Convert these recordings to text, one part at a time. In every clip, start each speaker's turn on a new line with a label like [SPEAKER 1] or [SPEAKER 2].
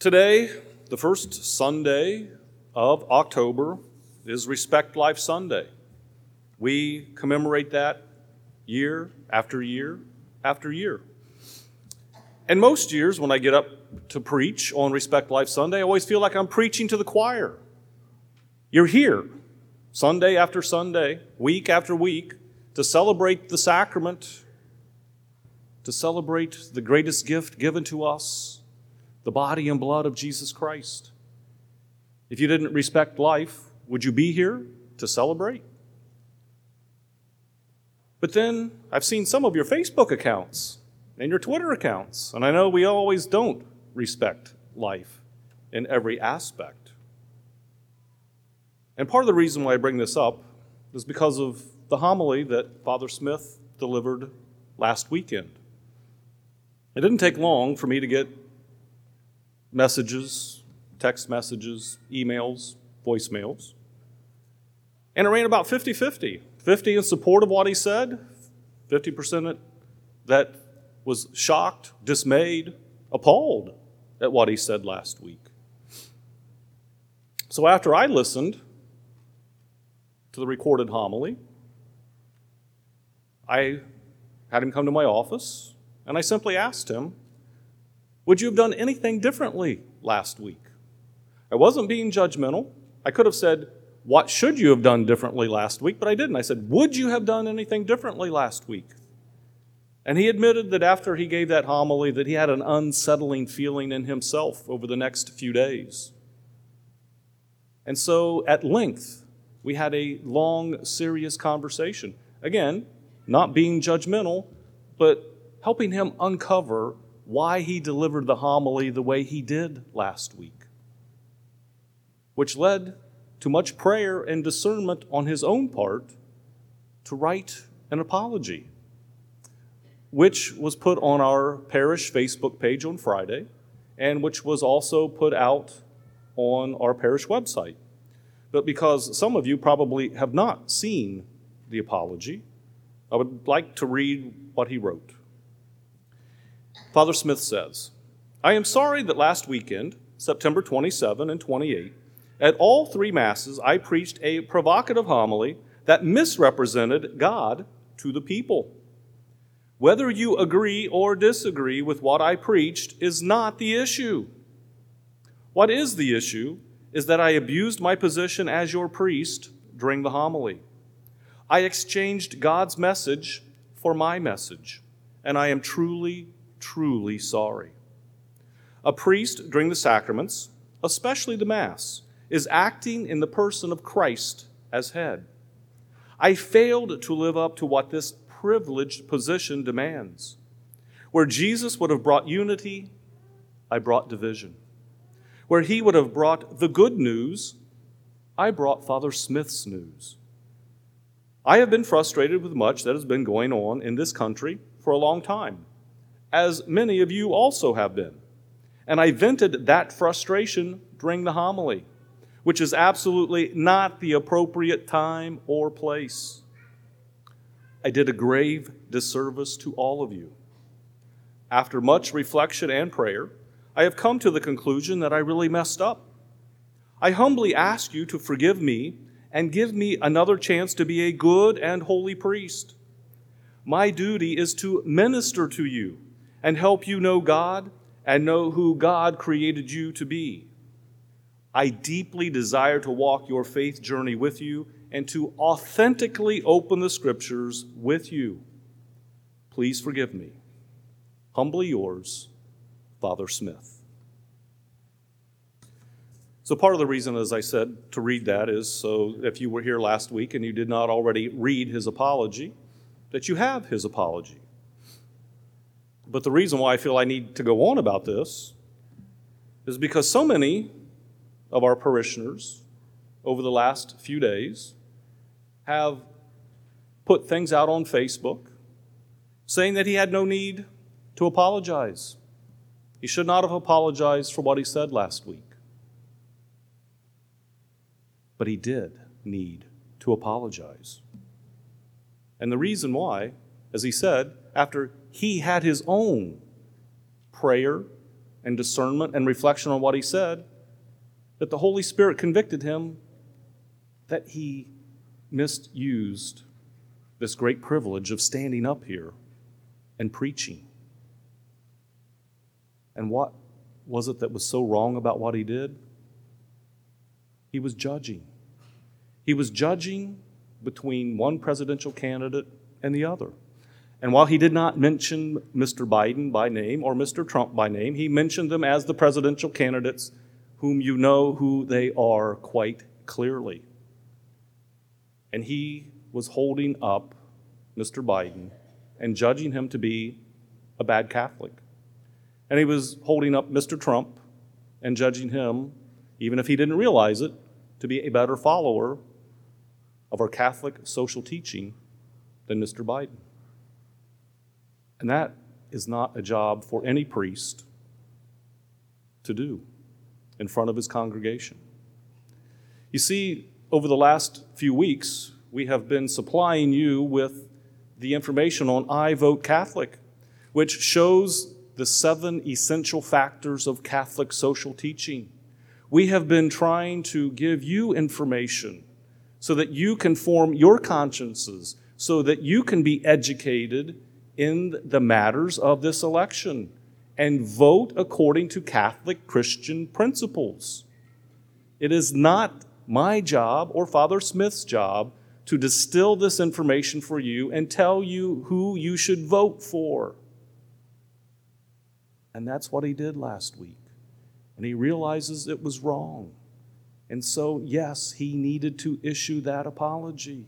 [SPEAKER 1] Today, the first Sunday of October, is Respect Life Sunday. We commemorate that year after year after year. And most years, when I get up to preach on Respect Life Sunday, I always feel like I'm preaching to the choir. You're here, Sunday after Sunday, week after week, to celebrate the sacrament, to celebrate the greatest gift given to us, the body and blood of Jesus Christ. If you didn't respect life, would you be here to celebrate? But then I've seen some of your Facebook accounts and your Twitter accounts, and I know we always don't respect life in every aspect. And part of the reason why I bring this up is because of the homily that Father Smith delivered last weekend. It didn't take long for me to get messages, text messages, emails, voicemails. And it ran about 50 50. 50 in support of what he said, 50% that was shocked, dismayed, appalled at what he said last week. So after I listened to the recorded homily, I had him come to my office and I simply asked him, Would you have done anything differently last week? I wasn't being judgmental. I could have said, What should you have done differently last week? But I didn't. I said, Would you have done anything differently last week? And he admitted that after he gave that homily that he had an unsettling feeling in himself over the next few days. And so at length, we had a long, serious conversation. Again, not being judgmental, but helping him uncover why he delivered the homily the way he did last week, which led to much prayer and discernment on his own part to write an apology, which was put on our parish Facebook page on Friday and which was also put out on our parish website. But because some of you probably have not seen the apology, I would like to read what he wrote. Father Smith says, I am sorry that last weekend, September 27 and 28, at all three Masses, I preached a provocative homily that misrepresented God to the people. Whether you agree or disagree with what I preached is not the issue. What is the issue is that I abused my position as your priest during the homily. I exchanged God's message for my message, and I am truly truly sorry. A priest during the sacraments, especially the Mass, is acting in the person of Christ as head. I failed to live up to what this privileged position demands. Where Jesus would have brought unity, I brought division. Where he would have brought the good news, I brought Father Smith's news. I have been frustrated with much that has been going on in this country for a long time as many of you also have been. And I vented that frustration during the homily, which is absolutely not the appropriate time or place. I did a grave disservice to all of you. After much reflection and prayer, I have come to the conclusion that I really messed up. I humbly ask you to forgive me and give me another chance to be a good and holy priest. My duty is to minister to you and help you know God and know who God created you to be. I deeply desire to walk your faith journey with you and to authentically open the scriptures with you. Please forgive me. Humbly yours, Father Smith. So, part of the reason, as I said, to read that is so if you were here last week and you did not already read his apology, that you have his apology. But the reason why I feel I need to go on about this is because so many of our parishioners over the last few days have put things out on Facebook saying that he had no need to apologize. He should not have apologized for what he said last week. But he did need to apologize. And the reason why, as he said, after he had his own prayer and discernment and reflection on what he said that the Holy Spirit convicted him that he misused this great privilege of standing up here and preaching. And what was it that was so wrong about what he did? He was judging. He was judging between one presidential candidate and the other. And while he did not mention Mr. Biden by name or Mr. Trump by name, he mentioned them as the presidential candidates whom you know who they are quite clearly. And he was holding up Mr. Biden and judging him to be a bad Catholic. And he was holding up Mr. Trump and judging him, even if he didn't realize it, to be a better follower of our Catholic social teaching than Mr. Biden. And that is not a job for any priest to do in front of his congregation. You see, over the last few weeks, we have been supplying you with the information on I Vote Catholic, which shows the seven essential factors of Catholic social teaching. We have been trying to give you information so that you can form your consciences, so that you can be educated in the matters of this election and vote according to Catholic Christian principles. It is not my job or Father Smith's job to distill this information for you and tell you who you should vote for. And that's what he did last week. And he realizes it was wrong. And so, yes, he needed to issue that apology.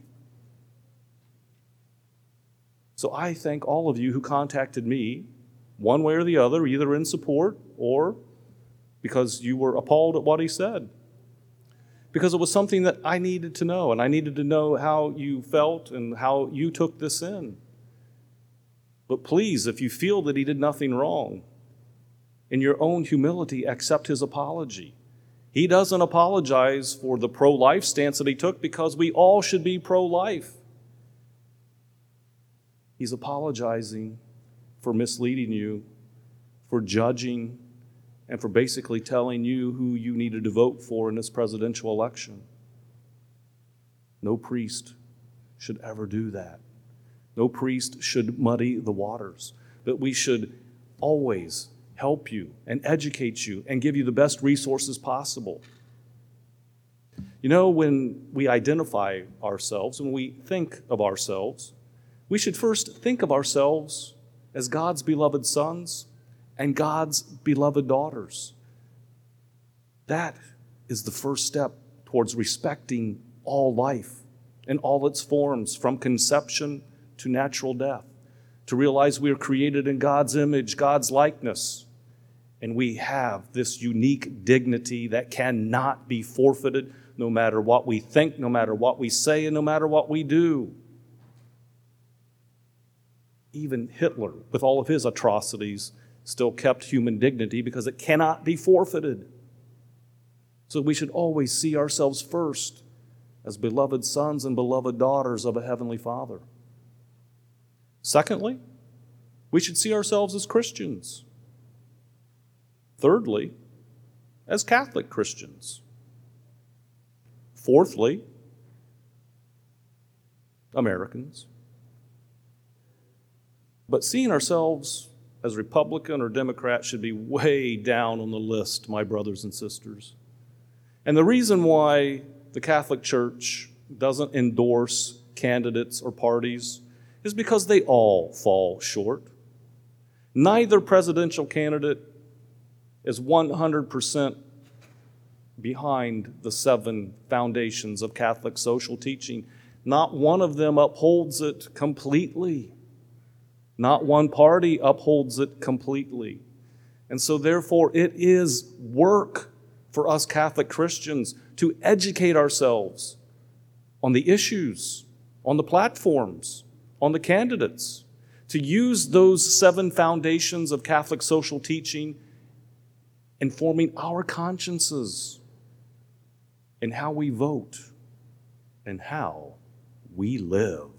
[SPEAKER 1] So I thank all of you who contacted me, one way or the other, either in support or because you were appalled at what he said. Because it was something that I needed to know, and I needed to know how you felt and how you took this in. But please, if you feel that he did nothing wrong, in your own humility, accept his apology. He doesn't apologize for the pro life stance that he took because we all should be pro life. He's apologizing for misleading you, for judging, and for basically telling you who you needed to vote for in this presidential election. No priest should ever do that. No priest should muddy the waters, but we should always help you and educate you and give you the best resources possible. You know, when we identify ourselves, when we think of ourselves, we should first think of ourselves as God's beloved sons and God's beloved daughters. That is the first step towards respecting all life in all its forms, from conception to natural death to realize we are created in God's image, God's likeness, and we have this unique dignity that cannot be forfeited no matter what we think, no matter what we say, and no matter what we do. Even Hitler, with all of his atrocities, still kept human dignity because it cannot be forfeited. So we should always see ourselves first as beloved sons and beloved daughters of a heavenly Father. Secondly, we should see ourselves as Christians. Thirdly, as Catholic Christians. Fourthly, Americans. But seeing ourselves as Republican or Democrat should be way down on the list, my brothers and sisters. And the reason why the Catholic Church doesn't endorse candidates or parties is because they all fall short. Neither presidential candidate is 100% behind the seven foundations of Catholic social teaching. Not one of them upholds it completely. Not one party upholds it completely. And so, therefore, it is work for us Catholic Christians to educate ourselves on the issues, on the platforms, on the candidates, to use those seven foundations of Catholic social teaching in forming our consciences in how we vote and how we live.